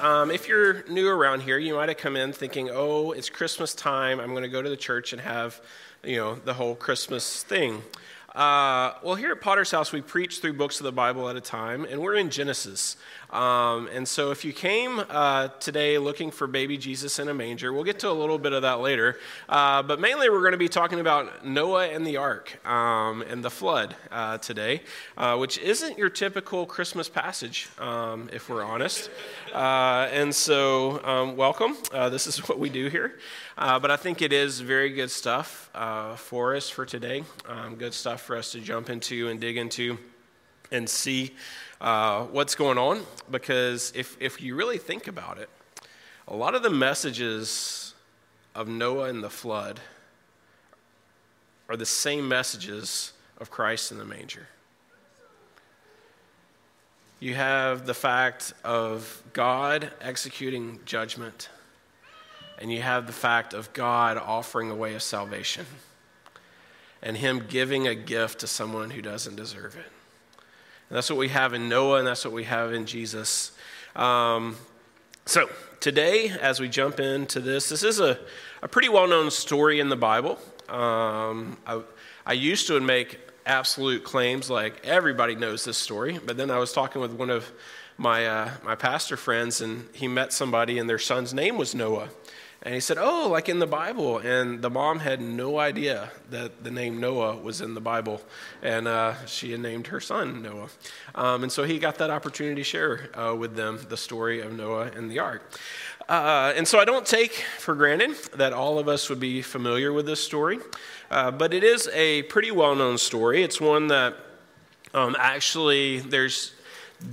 um, if you're new around here, you might have come in thinking, "Oh, it's Christmas time. I'm going to go to the church and have, you know, the whole Christmas thing." Uh, well, here at Potter's House, we preach through books of the Bible at a time, and we're in Genesis. Um, and so, if you came uh, today looking for baby Jesus in a manger, we'll get to a little bit of that later. Uh, but mainly, we're going to be talking about Noah and the ark um, and the flood uh, today, uh, which isn't your typical Christmas passage, um, if we're honest. Uh, and so, um, welcome. this is what we do here. but I think it is very good stuff for us for today, um, good stuff for us to jump into and dig into and see uh, what's going on. Because if, if you really think about it, a lot of the messages of Noah and the flood are the same messages of Christ in the manger. You have the fact of God executing judgment, and you have the fact of God offering a way of salvation and Him giving a gift to someone who doesn't deserve it. And that's what we have in Noah, and that's what we have in Jesus. Um, so, today, as we jump into this, this is a, a pretty well known story in the Bible. Um, I, I used to make absolute claims like everybody knows this story, but then I was talking with one of my, uh, my pastor friends, and he met somebody, and their son's name was Noah. And he said, Oh, like in the Bible. And the mom had no idea that the name Noah was in the Bible. And uh, she had named her son Noah. Um, and so he got that opportunity to share uh, with them the story of Noah and the ark. Uh, and so I don't take for granted that all of us would be familiar with this story. Uh, but it is a pretty well known story. It's one that um, actually there's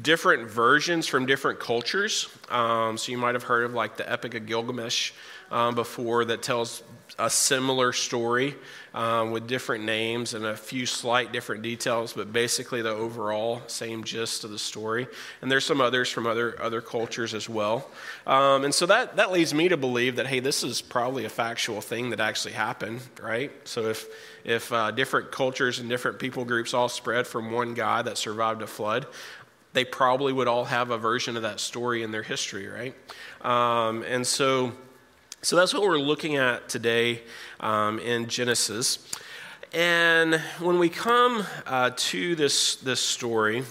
different versions from different cultures. Um, so you might have heard of like the Epic of Gilgamesh um, before that tells a similar story um, with different names and a few slight different details, but basically the overall same gist of the story. And there's some others from other other cultures as well. Um, and so that that leads me to believe that hey, this is probably a factual thing that actually happened, right? So if if uh, different cultures and different people groups all spread from one guy that survived a flood, they probably would all have a version of that story in their history, right? Um, and so so that's what we're looking at today um, in Genesis. And when we come uh, to this, this story,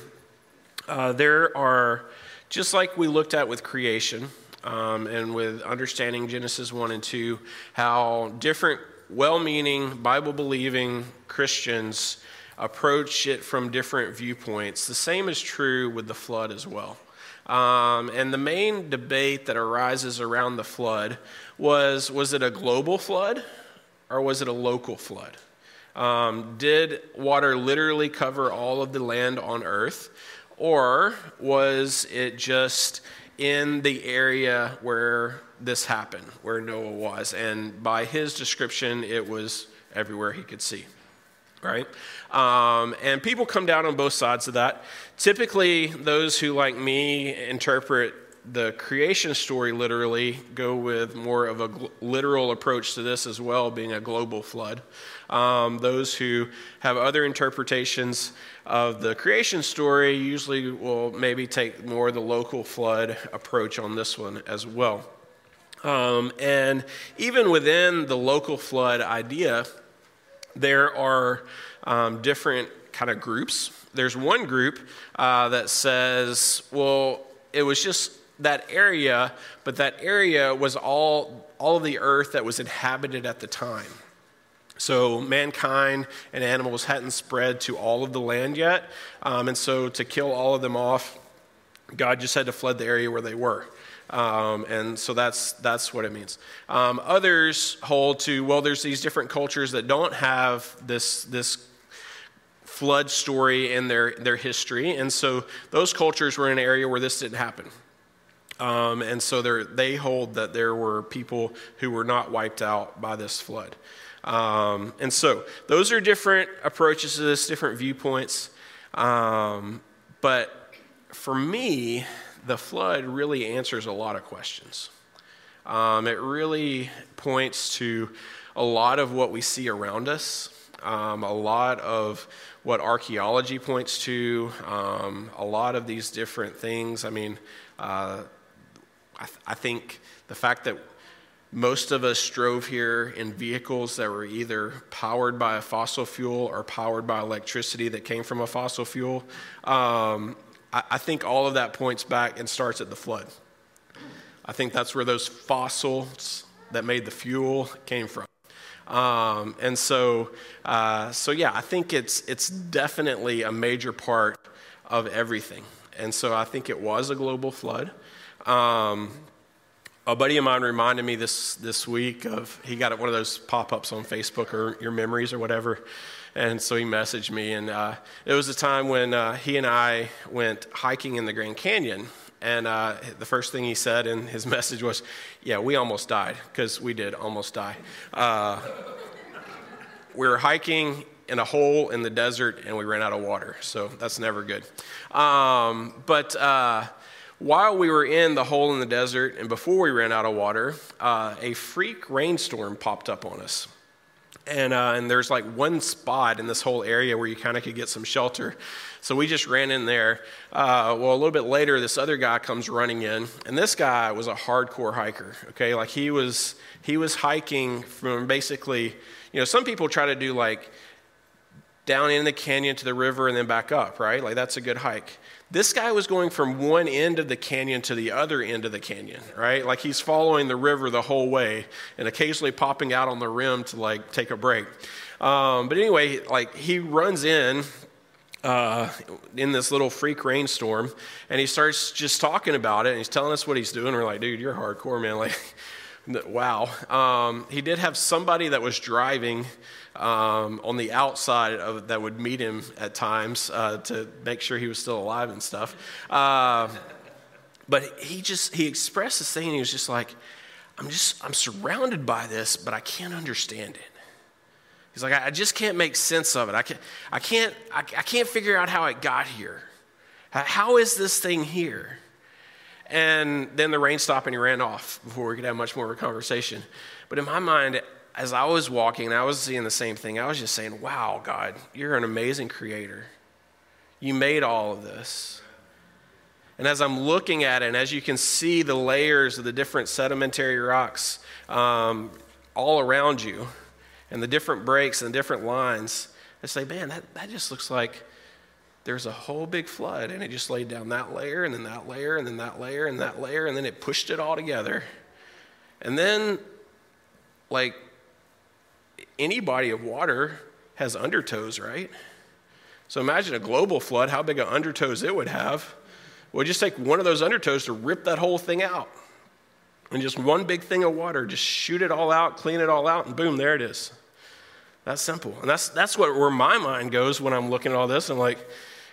uh, there are, just like we looked at with creation um, and with understanding Genesis 1 and 2, how different well meaning, Bible believing Christians approach it from different viewpoints. The same is true with the flood as well. Um, and the main debate that arises around the flood was was it a global flood or was it a local flood? Um, did water literally cover all of the land on earth? Or was it just in the area where this happened, where Noah was? And by his description, it was everywhere he could see right? Um, and people come down on both sides of that. Typically, those who, like me, interpret the creation story literally go with more of a gl- literal approach to this as well, being a global flood. Um, those who have other interpretations of the creation story usually will maybe take more the local flood approach on this one as well. Um, and even within the local flood idea, there are um, different kind of groups. There's one group uh, that says, well, it was just that area, but that area was all, all of the earth that was inhabited at the time. So mankind and animals hadn't spread to all of the land yet. Um, and so to kill all of them off, God just had to flood the area where they were. Um, and so that's, that's what it means. Um, others hold to, well, there's these different cultures that don't have this, this flood story in their, their history. And so those cultures were in an area where this didn't happen. Um, and so they hold that there were people who were not wiped out by this flood. Um, and so those are different approaches to this, different viewpoints. Um, but for me, the flood really answers a lot of questions. Um, it really points to a lot of what we see around us, um, a lot of what archaeology points to, um, a lot of these different things. I mean, uh, I, th- I think the fact that most of us drove here in vehicles that were either powered by a fossil fuel or powered by electricity that came from a fossil fuel. Um, I, I, think all of that points back and starts at the flood. I think that's where those fossils that made the fuel came from. Um, and so, uh, so yeah, I think it's it's definitely a major part of everything. And so I think it was a global flood. Um, a buddy of mine reminded me this this week of he got one of those pop-ups on Facebook or your memories or whatever, and so he messaged me, and uh, it was a time when uh, he and I went hiking in the Grand Canyon, and uh, the first thing he said in his message was, "Yeah, we almost died because we did almost die. Uh, we were hiking." In a hole in the desert, and we ran out of water, so that's never good. Um, but uh, while we were in the hole in the desert and before we ran out of water, uh, a freak rainstorm popped up on us. And, uh, and there's like one spot in this whole area where you kind of could get some shelter. So we just ran in there. Uh, well, a little bit later, this other guy comes running in, and this guy was a hardcore hiker. Okay, like he was he was hiking from basically, you know, some people try to do like down in the canyon to the river and then back up, right? Like that's a good hike. This guy was going from one end of the canyon to the other end of the canyon, right? Like he's following the river the whole way and occasionally popping out on the rim to like take a break. Um, but anyway, like he runs in uh, in this little freak rainstorm, and he starts just talking about it, and he's telling us what he's doing. We're like, dude, you're hardcore, man. Like, wow. Um, he did have somebody that was driving um, on the outside of, that would meet him at times uh, to make sure he was still alive and stuff. Uh, but he just he expressed this thing. And he was just like, "I'm just I'm surrounded by this, but I can't understand it." He's like, "I, I just can't make sense of it. I can't I can't I, I can't figure out how it got here. How is this thing here?" And then the rain stopped and he ran off before we could have much more of a conversation. But in my mind, as I was walking, I was seeing the same thing. I was just saying, wow, God, you're an amazing creator. You made all of this. And as I'm looking at it, and as you can see the layers of the different sedimentary rocks um, all around you, and the different breaks and different lines, I say, man, that, that just looks like there's a whole big flood, and it just laid down that layer, and then that layer, and then that layer, and that layer, and then it pushed it all together. And then, like, any body of water has undertows, right? So imagine a global flood, how big of undertows it would have. Well, just take one of those undertows to rip that whole thing out. And just one big thing of water, just shoot it all out, clean it all out, and boom, there it is. That's simple. And that's, that's what, where my mind goes when I'm looking at all this. I'm like,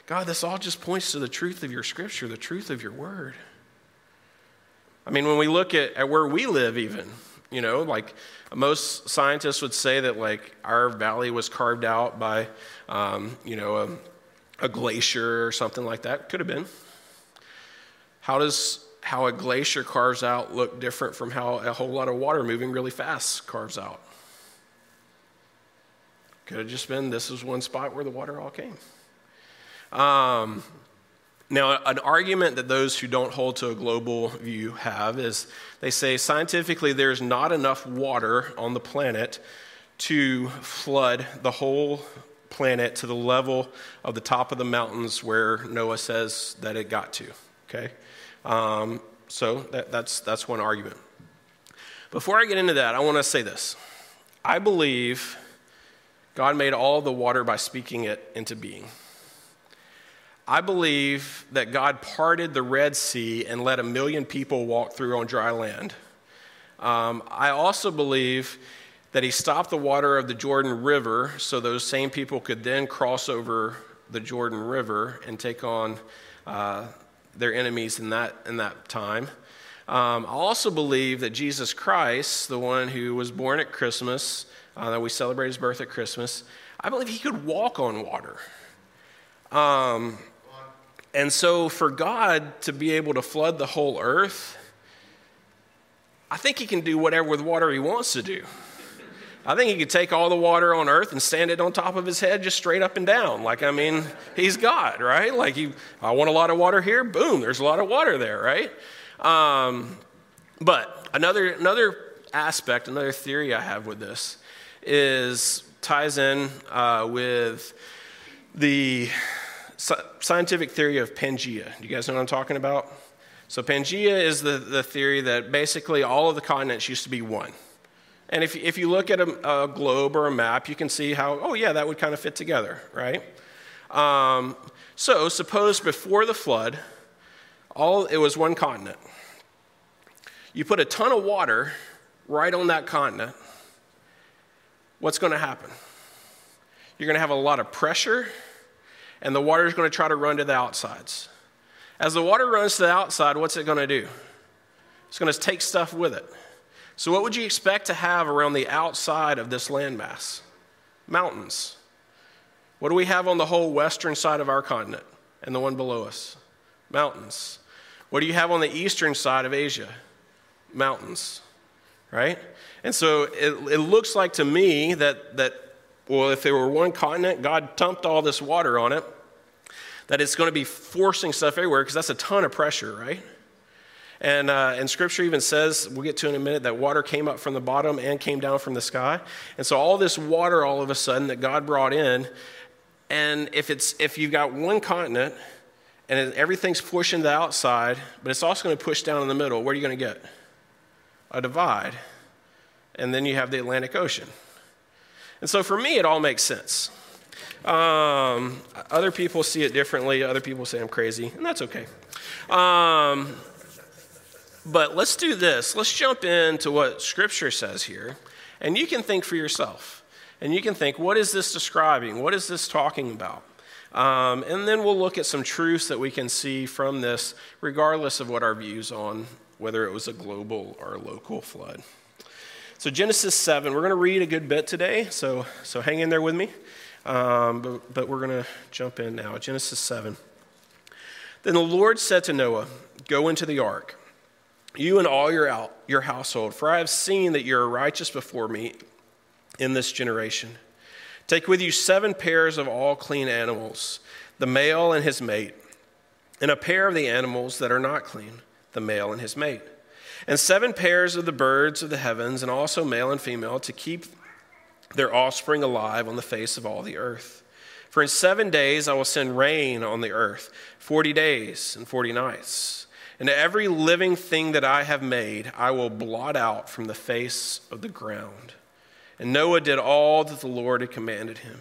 God, this all just points to the truth of your scripture, the truth of your word. I mean, when we look at, at where we live, even, you know, like most scientists would say that like our valley was carved out by, um, you know, a, a glacier or something like that. Could have been. How does how a glacier carves out look different from how a whole lot of water moving really fast carves out? Could have just been this is one spot where the water all came. Um, now, an argument that those who don't hold to a global view have is they say scientifically there's not enough water on the planet to flood the whole planet to the level of the top of the mountains where Noah says that it got to. Okay? Um, so that, that's, that's one argument. Before I get into that, I want to say this. I believe God made all the water by speaking it into being. I believe that God parted the Red Sea and let a million people walk through on dry land. Um, I also believe that He stopped the water of the Jordan River so those same people could then cross over the Jordan River and take on uh, their enemies in that, in that time. Um, I also believe that Jesus Christ, the one who was born at Christmas, uh, that we celebrate his birth at Christmas, I believe he could walk on water. Um, and so, for God to be able to flood the whole earth, I think he can do whatever with water he wants to do. I think he could take all the water on earth and stand it on top of his head just straight up and down. Like, I mean, he's God, right? Like, he, I want a lot of water here, boom, there's a lot of water there, right? Um, but another, another aspect, another theory I have with this is ties in uh, with the scientific theory of Pangea. Do you guys know what I'm talking about? So, Pangea is the, the theory that basically all of the continents used to be one. And if, if you look at a, a globe or a map, you can see how, oh, yeah, that would kind of fit together, right? Um, so, suppose before the flood, all it was one continent. You put a ton of water right on that continent. What's going to happen? You're going to have a lot of pressure, and the water is going to try to run to the outsides. As the water runs to the outside, what's it going to do? It's going to take stuff with it. So, what would you expect to have around the outside of this landmass? Mountains. What do we have on the whole western side of our continent and the one below us? Mountains. What do you have on the eastern side of Asia? Mountains, right? And so it, it looks like to me that, that, well, if there were one continent, God dumped all this water on it that it's going to be forcing stuff everywhere because that's a ton of pressure, right? And, uh, and scripture even says, we'll get to in a minute, that water came up from the bottom and came down from the sky. And so all this water all of a sudden that God brought in, and if, it's, if you've got one continent and everything's pushing the outside, but it's also going to push down in the middle, what are you going to get? A divide. And then you have the Atlantic Ocean. And so for me, it all makes sense. Um, other people see it differently. Other people say I'm crazy, and that's okay. Um, but let's do this. Let's jump into what Scripture says here, and you can think for yourself. And you can think, what is this describing? What is this talking about? Um, and then we'll look at some truths that we can see from this, regardless of what our views on whether it was a global or a local flood. So, Genesis 7, we're going to read a good bit today, so, so hang in there with me. Um, but, but we're going to jump in now. Genesis 7. Then the Lord said to Noah, Go into the ark, you and all your, out, your household, for I have seen that you are righteous before me in this generation. Take with you seven pairs of all clean animals, the male and his mate, and a pair of the animals that are not clean, the male and his mate and seven pairs of the birds of the heavens, and also male and female, to keep their offspring alive on the face of all the earth. For in seven days I will send rain on the earth, forty days and forty nights. And every living thing that I have made I will blot out from the face of the ground. And Noah did all that the Lord had commanded him.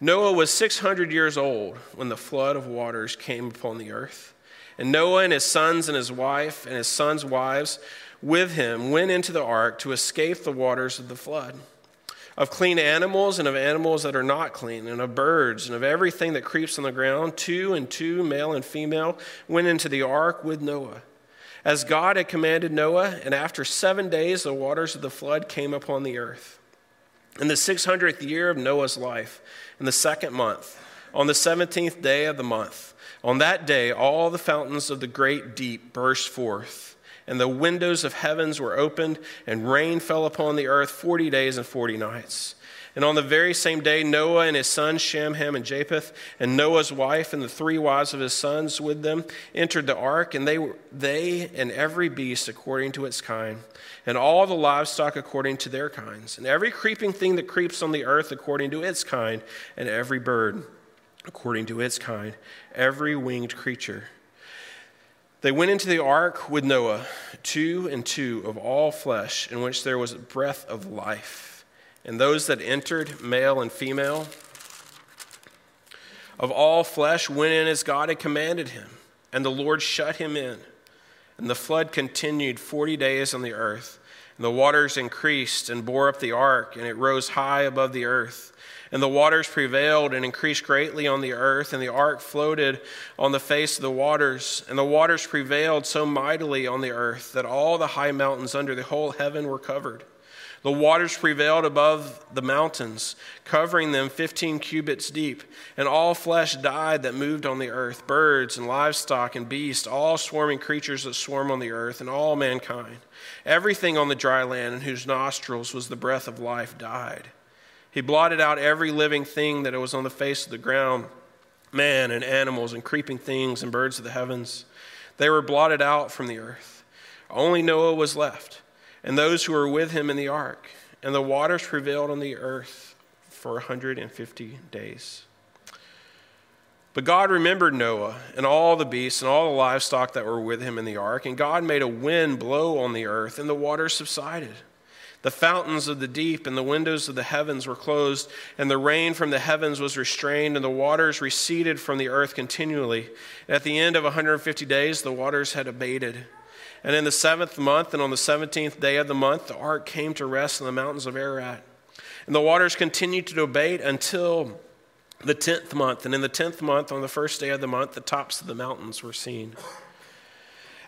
Noah was 600 years old when the flood of waters came upon the earth. And Noah and his sons and his wife and his sons' wives with him went into the ark to escape the waters of the flood. Of clean animals and of animals that are not clean, and of birds and of everything that creeps on the ground, two and two, male and female, went into the ark with Noah. As God had commanded Noah, and after seven days the waters of the flood came upon the earth. In the 600th year of Noah's life, in the second month, on the 17th day of the month, on that day, all the fountains of the great deep burst forth, and the windows of heavens were opened, and rain fell upon the earth 40 days and 40 nights. And on the very same day, Noah and his sons, Shem, Ham, and Japheth, and Noah's wife and the three wives of his sons with them entered the ark, and they, they and every beast according to its kind, and all the livestock according to their kinds, and every creeping thing that creeps on the earth according to its kind, and every bird according to its kind, every winged creature. They went into the ark with Noah, two and two of all flesh, in which there was a breath of life. And those that entered, male and female, of all flesh, went in as God had commanded him. And the Lord shut him in. And the flood continued 40 days on the earth. And the waters increased and bore up the ark, and it rose high above the earth. And the waters prevailed and increased greatly on the earth, and the ark floated on the face of the waters. And the waters prevailed so mightily on the earth that all the high mountains under the whole heaven were covered. The waters prevailed above the mountains, covering them 15 cubits deep, and all flesh died that moved on the earth birds and livestock and beasts, all swarming creatures that swarm on the earth, and all mankind. Everything on the dry land in whose nostrils was the breath of life died. He blotted out every living thing that was on the face of the ground man and animals and creeping things and birds of the heavens. They were blotted out from the earth. Only Noah was left, and those who were with him in the ark. And the waters prevailed on the earth for 150 days. But God remembered Noah and all the beasts and all the livestock that were with him in the ark. And God made a wind blow on the earth, and the waters subsided. The fountains of the deep and the windows of the heavens were closed, and the rain from the heavens was restrained, and the waters receded from the earth continually. And at the end of 150 days, the waters had abated. And in the seventh month, and on the seventeenth day of the month, the ark came to rest in the mountains of Ararat. And the waters continued to abate until the tenth month. And in the tenth month, on the first day of the month, the tops of the mountains were seen.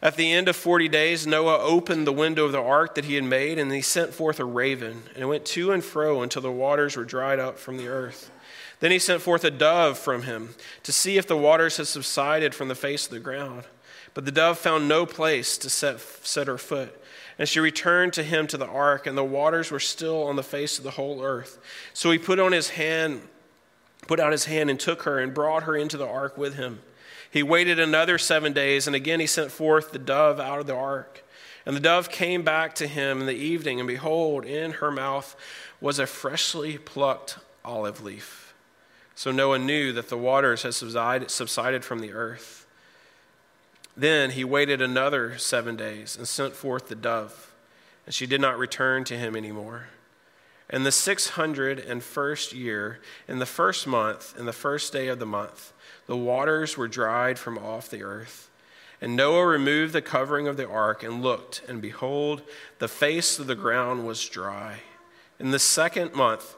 At the end of 40 days, Noah opened the window of the ark that he had made, and he sent forth a raven, and it went to and fro until the waters were dried up from the earth. Then he sent forth a dove from him to see if the waters had subsided from the face of the ground. But the dove found no place to set, set her foot. And she returned to him to the ark, and the waters were still on the face of the whole earth. So he put on his hand, put out his hand and took her and brought her into the ark with him. He waited another seven days, and again he sent forth the dove out of the ark. And the dove came back to him in the evening, and behold, in her mouth was a freshly plucked olive leaf. So Noah knew that the waters had subsided from the earth. Then he waited another seven days and sent forth the dove, and she did not return to him anymore. In the six hundred and first year, in the first month, in the first day of the month, the waters were dried from off the earth. And Noah removed the covering of the ark and looked, and behold, the face of the ground was dry. In the second month,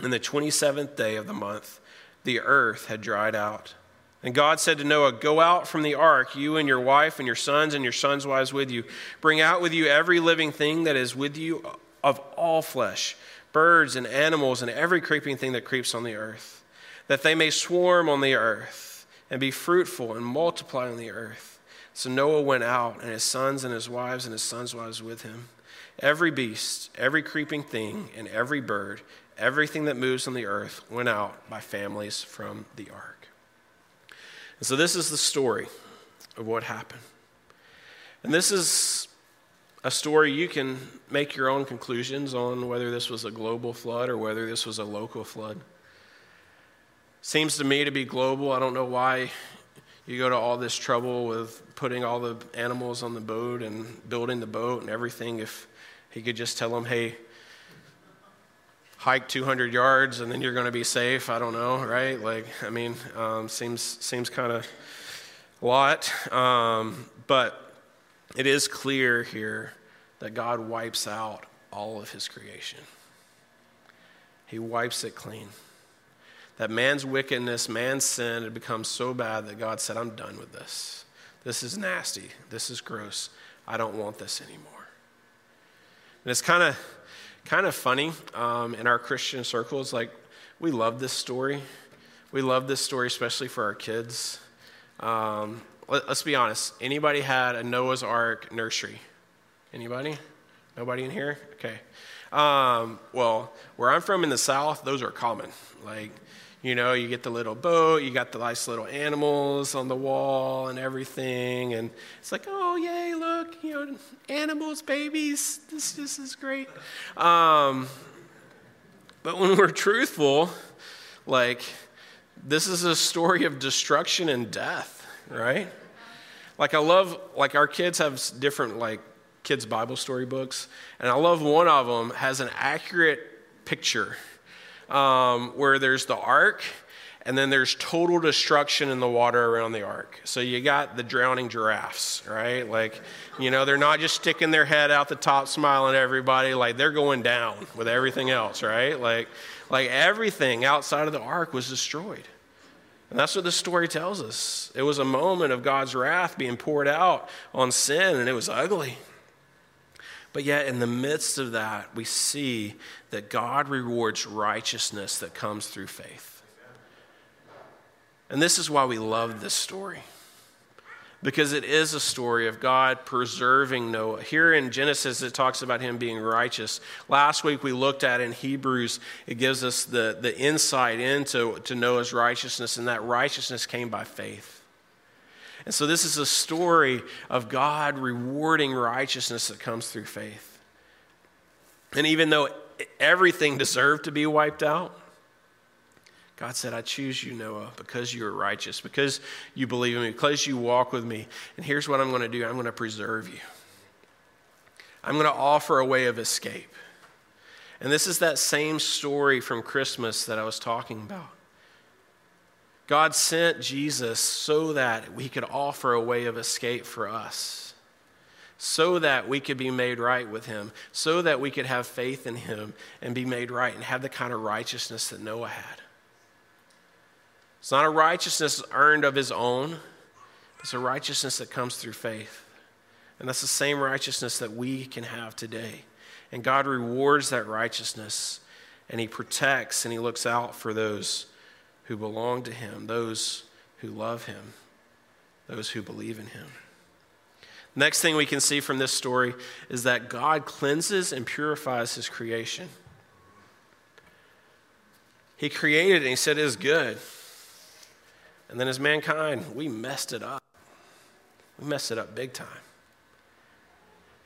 in the 27th day of the month, the earth had dried out. And God said to Noah, Go out from the ark, you and your wife and your sons and your sons' wives with you. Bring out with you every living thing that is with you of all flesh, birds and animals and every creeping thing that creeps on the earth that they may swarm on the earth and be fruitful and multiply on the earth. So Noah went out, and his sons and his wives and his sons' wives with him. Every beast, every creeping thing, and every bird, everything that moves on the earth went out by families from the ark. And so this is the story of what happened. And this is a story you can make your own conclusions on whether this was a global flood or whether this was a local flood. Seems to me to be global. I don't know why you go to all this trouble with putting all the animals on the boat and building the boat and everything if he could just tell them, hey, hike 200 yards and then you're going to be safe. I don't know, right? Like, I mean, um, seems seems kind of a lot, um, but it is clear here that God wipes out all of His creation. He wipes it clean that man's wickedness, man's sin had become so bad that God said, I'm done with this. This is nasty. This is gross. I don't want this anymore. And it's kind of kind of funny um, in our Christian circles. Like, we love this story. We love this story, especially for our kids. Um, let, us be honest. Anybody had a Noah's Ark nursery? Anybody? Nobody in here? Okay. Um, well, where I'm from in the South, those are common. Like, you know, you get the little boat, you got the nice little animals on the wall and everything. And it's like, oh, yay, look, you know, animals, babies, this, this is great. Um, but when we're truthful, like, this is a story of destruction and death, right? Like, I love, like, our kids have different, like, kids' Bible story books. And I love one of them has an accurate picture um, where there's the ark and then there's total destruction in the water around the ark. So you got the drowning giraffes, right? Like, you know, they're not just sticking their head out the top smiling at everybody, like they're going down with everything else, right? Like, like everything outside of the ark was destroyed. And that's what the story tells us. It was a moment of God's wrath being poured out on sin, and it was ugly. But yet, in the midst of that, we see that God rewards righteousness that comes through faith. And this is why we love this story. Because it is a story of God preserving Noah. Here in Genesis, it talks about him being righteous. Last week, we looked at in Hebrews, it gives us the, the insight into to Noah's righteousness, and that righteousness came by faith. And so, this is a story of God rewarding righteousness that comes through faith. And even though everything deserved to be wiped out, God said, I choose you, Noah, because you are righteous, because you believe in me, because you walk with me. And here's what I'm going to do I'm going to preserve you. I'm going to offer a way of escape. And this is that same story from Christmas that I was talking about. God sent Jesus so that we could offer a way of escape for us, so that we could be made right with Him, so that we could have faith in Him and be made right and have the kind of righteousness that Noah had. It's not a righteousness earned of his own, it's a righteousness that comes through faith. And that's the same righteousness that we can have today. And God rewards that righteousness, and He protects and He looks out for those who belong to Him, those who love Him, those who believe in Him. Next thing we can see from this story is that God cleanses and purifies His creation. He created and He said it is good. And then as mankind, we messed it up. We messed it up big time.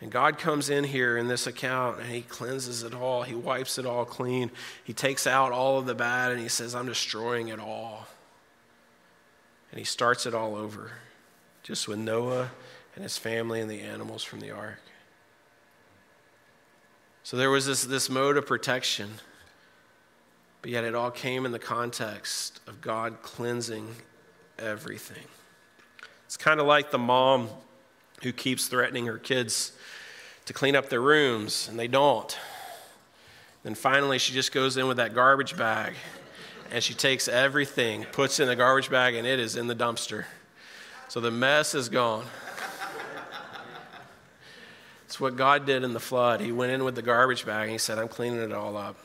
And God comes in here in this account and He cleanses it all. He wipes it all clean. He takes out all of the bad and He says, I'm destroying it all. And He starts it all over, just with Noah and his family and the animals from the ark. So there was this, this mode of protection, but yet it all came in the context of God cleansing everything. It's kind of like the mom who keeps threatening her kids to clean up their rooms, and they don't. Then finally, she just goes in with that garbage bag and she takes everything, puts in the garbage bag, and it is in the dumpster. So the mess is gone. It's what God did in the flood. He went in with the garbage bag and he said, I'm cleaning it all up.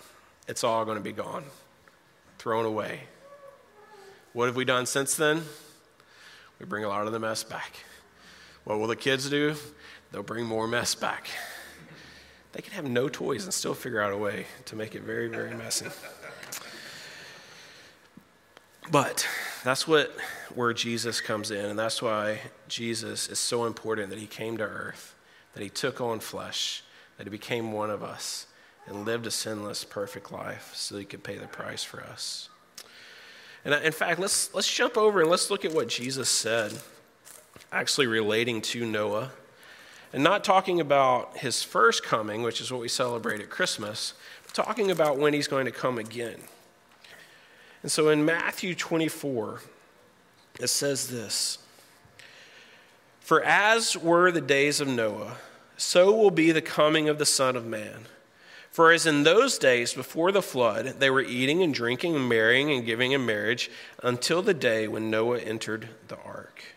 It's all going to be gone, thrown away. What have we done since then? We bring a lot of the mess back. What will the kids do? They'll bring more mess back. They can have no toys and still figure out a way to make it very, very messy. But that's what where Jesus comes in, and that's why Jesus is so important that he came to earth, that he took on flesh, that he became one of us, and lived a sinless, perfect life so he could pay the price for us. And in fact, let's, let's jump over and let's look at what Jesus said, actually relating to Noah. And not talking about his first coming, which is what we celebrate at Christmas, but talking about when he's going to come again. And so in Matthew 24, it says this For as were the days of Noah, so will be the coming of the Son of Man. For as in those days before the flood, they were eating and drinking and marrying and giving in marriage until the day when Noah entered the ark.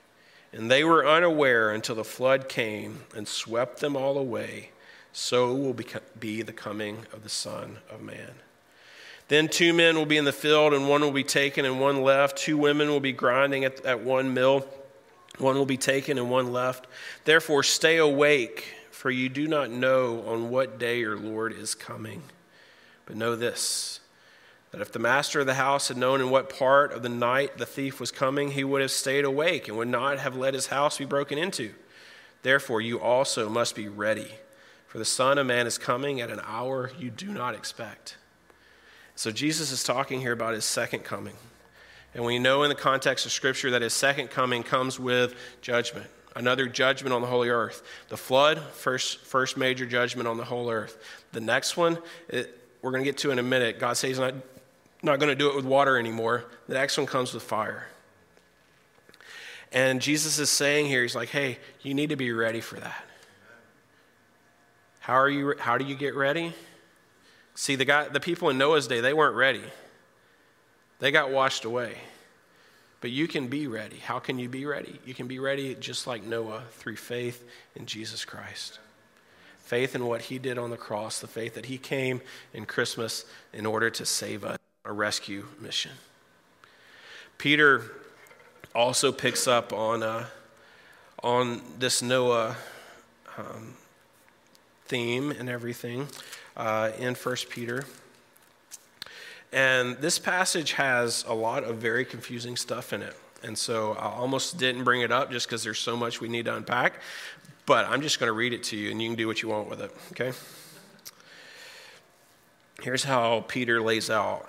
And they were unaware until the flood came and swept them all away. So will be the coming of the Son of Man. Then two men will be in the field, and one will be taken and one left. Two women will be grinding at, at one mill, one will be taken and one left. Therefore, stay awake for you do not know on what day your Lord is coming. But know this if the master of the house had known in what part of the night the thief was coming, he would have stayed awake and would not have let his house be broken into. Therefore, you also must be ready, for the Son of Man is coming at an hour you do not expect. So, Jesus is talking here about his second coming. And we know in the context of Scripture that his second coming comes with judgment another judgment on the whole earth. The flood, first, first major judgment on the whole earth. The next one, it, we're going to get to in a minute. God says he's not not going to do it with water anymore. The next one comes with fire. And Jesus is saying here, He's like, hey, you need to be ready for that. How, are you, how do you get ready? See, the, guy, the people in Noah's day, they weren't ready. They got washed away. But you can be ready. How can you be ready? You can be ready just like Noah through faith in Jesus Christ. Faith in what he did on the cross, the faith that he came in Christmas in order to save us, a rescue mission. Peter also picks up on, uh, on this Noah um, theme and everything uh, in 1 Peter. And this passage has a lot of very confusing stuff in it. And so I almost didn't bring it up just because there's so much we need to unpack. But I'm just going to read it to you and you can do what you want with it, okay? Here's how Peter lays out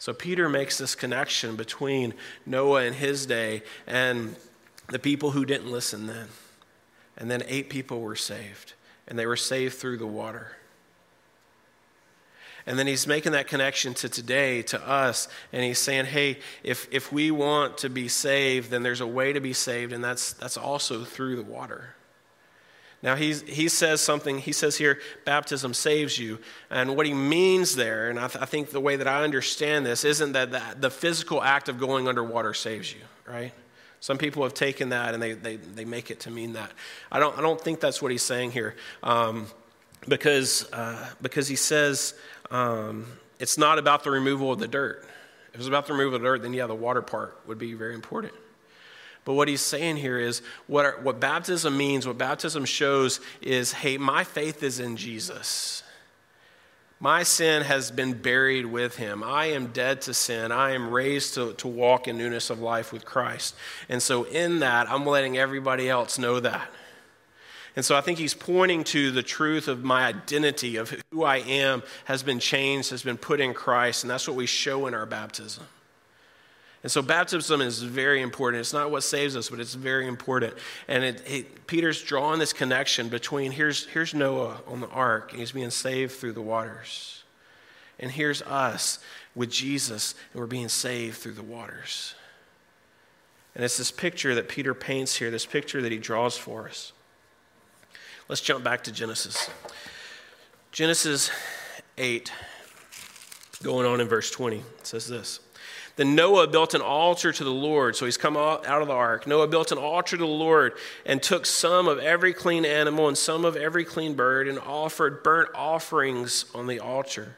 So Peter makes this connection between Noah and his day and the people who didn't listen then. And then eight people were saved, and they were saved through the water. And then he's making that connection to today, to us, and he's saying, hey, if, if we want to be saved, then there's a way to be saved, and that's, that's also through the water. Now, he's, he says something, he says here, baptism saves you. And what he means there, and I, th- I think the way that I understand this, isn't that the, the physical act of going underwater saves you, right? Some people have taken that and they, they, they make it to mean that. I don't, I don't think that's what he's saying here. Um, because, uh, because he says um, it's not about the removal of the dirt. If it was about the removal of the dirt, then yeah, the water part would be very important. But what he's saying here is what, what baptism means, what baptism shows is hey, my faith is in Jesus. My sin has been buried with him. I am dead to sin. I am raised to, to walk in newness of life with Christ. And so, in that, I'm letting everybody else know that. And so I think he's pointing to the truth of my identity, of who I am, has been changed, has been put in Christ. And that's what we show in our baptism. And so baptism is very important. It's not what saves us, but it's very important. And it, it, Peter's drawing this connection between here's, here's Noah on the ark, and he's being saved through the waters. And here's us with Jesus, and we're being saved through the waters. And it's this picture that Peter paints here, this picture that he draws for us. Let's jump back to Genesis. Genesis 8, going on in verse 20, says this. Then Noah built an altar to the Lord. So he's come out of the ark. Noah built an altar to the Lord and took some of every clean animal and some of every clean bird and offered burnt offerings on the altar.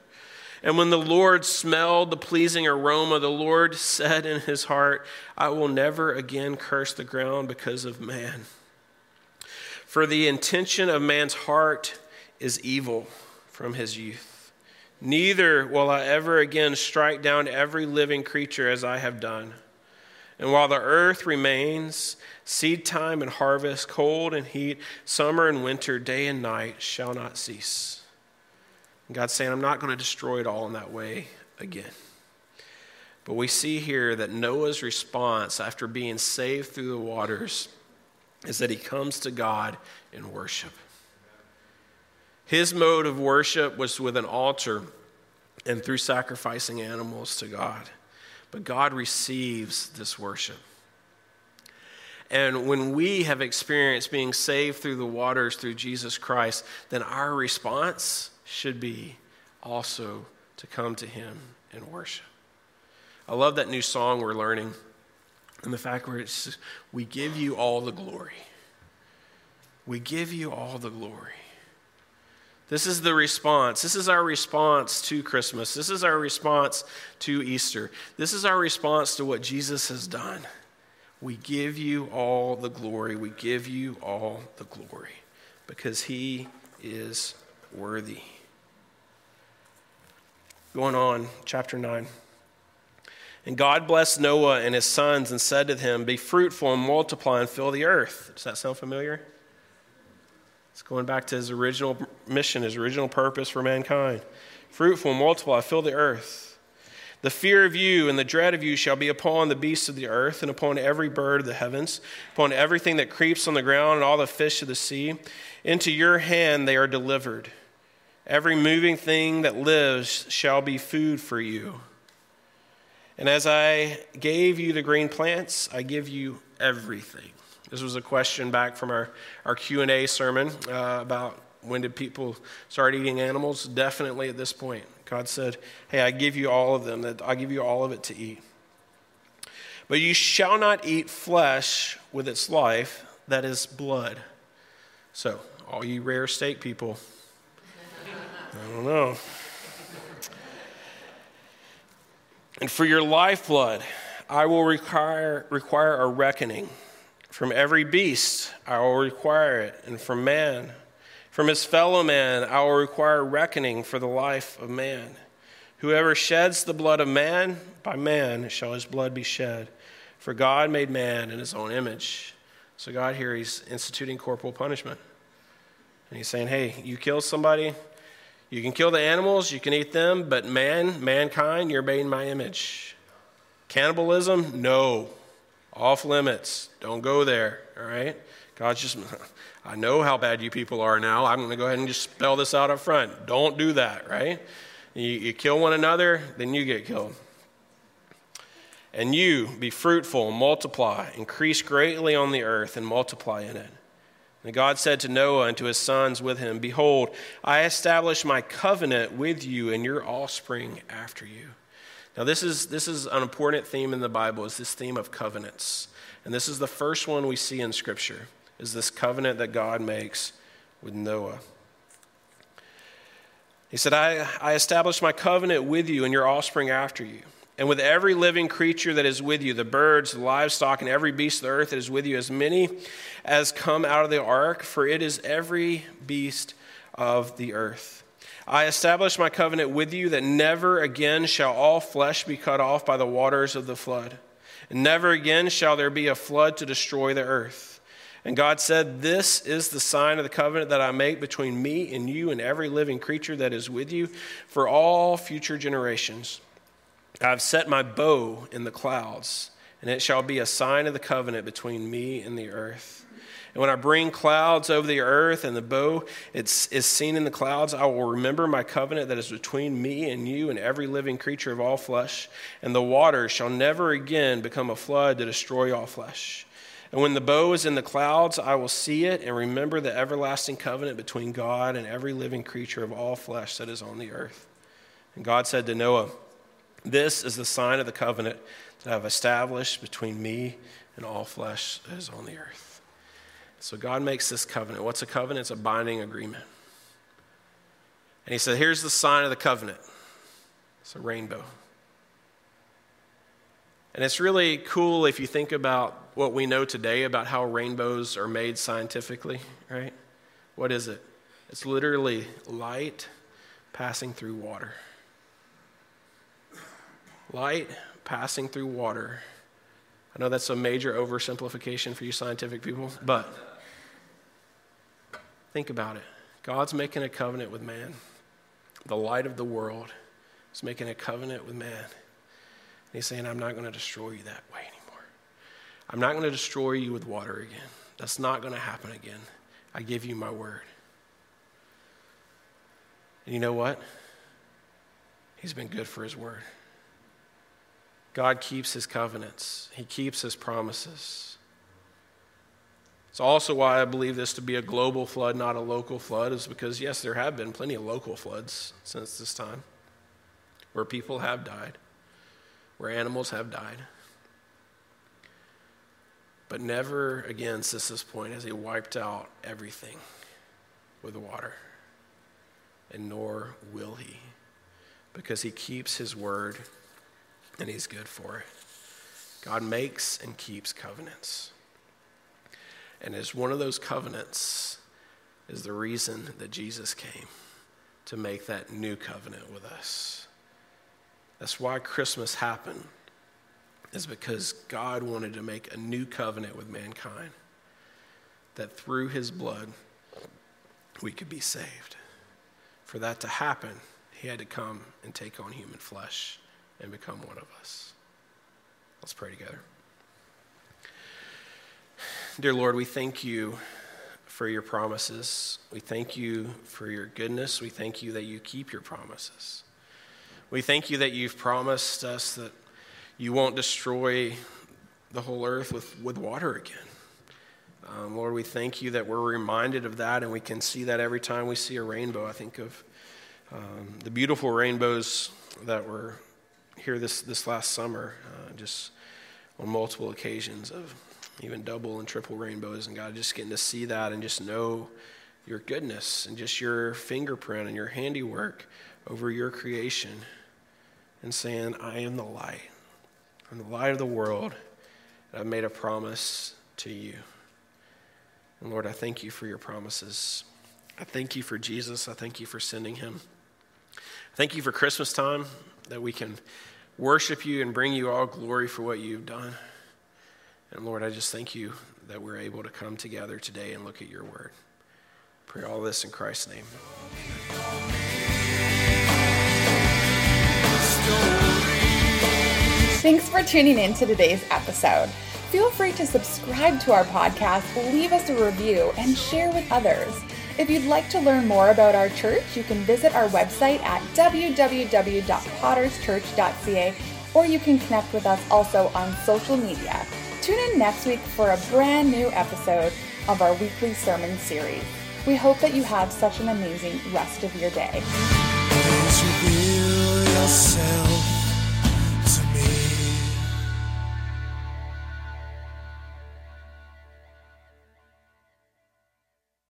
And when the Lord smelled the pleasing aroma, the Lord said in his heart, I will never again curse the ground because of man. For the intention of man's heart is evil from his youth. Neither will I ever again strike down every living creature as I have done. And while the earth remains, seed time and harvest, cold and heat, summer and winter, day and night shall not cease. And God's saying, I'm not going to destroy it all in that way again. But we see here that Noah's response after being saved through the waters is that he comes to God in worship. His mode of worship was with an altar and through sacrificing animals to God. But God receives this worship. And when we have experienced being saved through the waters through Jesus Christ, then our response should be also to come to Him and worship. I love that new song we're learning and the fact where it's we give you all the glory. We give you all the glory. This is the response. This is our response to Christmas. This is our response to Easter. This is our response to what Jesus has done. We give you all the glory. We give you all the glory because he is worthy. Going on, chapter 9. And God blessed Noah and his sons and said to them, Be fruitful and multiply and fill the earth. Does that sound familiar? It's going back to his original mission, his original purpose for mankind. Fruitful multiply, fill the earth. The fear of you and the dread of you shall be upon the beasts of the earth and upon every bird of the heavens, upon everything that creeps on the ground and all the fish of the sea. Into your hand they are delivered. Every moving thing that lives shall be food for you. And as I gave you the green plants, I give you everything. This was a question back from our, our Q&A sermon uh, about when did people start eating animals? Definitely at this point. God said, hey, I give you all of them, that I give you all of it to eat. But you shall not eat flesh with its life, that is blood. So, all you rare steak people, I don't know. And for your lifeblood, I will require, require a reckoning. From every beast, I will require it. And from man, from his fellow man, I will require reckoning for the life of man. Whoever sheds the blood of man, by man shall his blood be shed. For God made man in his own image. So, God here, he's instituting corporal punishment. And he's saying, hey, you kill somebody, you can kill the animals, you can eat them, but man, mankind, you're made in my image. Cannibalism, no. Off limits. Don't go there, all right? God's just, I know how bad you people are now. I'm going to go ahead and just spell this out up front. Don't do that, right? You, you kill one another, then you get killed. And you be fruitful, multiply, increase greatly on the earth, and multiply in it. And God said to Noah and to his sons with him, Behold, I establish my covenant with you and your offspring after you. Now, this is, this is an important theme in the Bible, is this theme of covenants. And this is the first one we see in Scripture, is this covenant that God makes with Noah. He said, I, I establish my covenant with you and your offspring after you and with every living creature that is with you, the birds, the livestock, and every beast of the earth that is with you, as many as come out of the ark, for it is every beast of the earth. I establish my covenant with you that never again shall all flesh be cut off by the waters of the flood, and never again shall there be a flood to destroy the earth. And God said, This is the sign of the covenant that I make between me and you and every living creature that is with you for all future generations. I have set my bow in the clouds, and it shall be a sign of the covenant between me and the earth. And when I bring clouds over the earth and the bow is seen in the clouds, I will remember my covenant that is between me and you and every living creature of all flesh. And the waters shall never again become a flood to destroy all flesh. And when the bow is in the clouds, I will see it and remember the everlasting covenant between God and every living creature of all flesh that is on the earth. And God said to Noah, this is the sign of the covenant that I have established between me and all flesh that is on the earth. So God makes this covenant. What's a covenant? It's a binding agreement. And he said, Here's the sign of the covenant it's a rainbow. And it's really cool if you think about what we know today about how rainbows are made scientifically, right? What is it? It's literally light passing through water light passing through water. I know that's a major oversimplification for you scientific people, but think about it. God's making a covenant with man. The light of the world is making a covenant with man. And he's saying, I'm not going to destroy you that way anymore. I'm not going to destroy you with water again. That's not going to happen again. I give you my word. And you know what? He's been good for his word. God keeps his covenants, he keeps his promises. It's also why I believe this to be a global flood, not a local flood, is because, yes, there have been plenty of local floods since this time where people have died, where animals have died. But never again since this point has he wiped out everything with water. and nor will he, because he keeps his word and he's good for it. God makes and keeps covenants. And as one of those covenants is the reason that Jesus came to make that new covenant with us. That's why Christmas happened, is because God wanted to make a new covenant with mankind, that through his blood we could be saved. For that to happen, he had to come and take on human flesh and become one of us. Let's pray together. Dear Lord, we thank you for your promises. We thank you for your goodness. We thank you that you keep your promises. We thank you that you've promised us that you won't destroy the whole earth with, with water again. Um, Lord, we thank you that we're reminded of that and we can see that every time we see a rainbow. I think of um, the beautiful rainbows that were here this, this last summer, uh, just on multiple occasions of even double and triple rainbows. And God, just getting to see that and just know your goodness and just your fingerprint and your handiwork over your creation and saying, I am the light. I'm the light of the world. And I've made a promise to you. And Lord, I thank you for your promises. I thank you for Jesus. I thank you for sending him. Thank you for Christmas time that we can worship you and bring you all glory for what you've done. And Lord, I just thank you that we're able to come together today and look at your word. Pray all this in Christ's name. Thanks for tuning in to today's episode. Feel free to subscribe to our podcast, leave us a review, and share with others. If you'd like to learn more about our church, you can visit our website at www.potterschurch.ca or you can connect with us also on social media. Tune in next week for a brand new episode of our weekly sermon series. We hope that you have such an amazing rest of your day.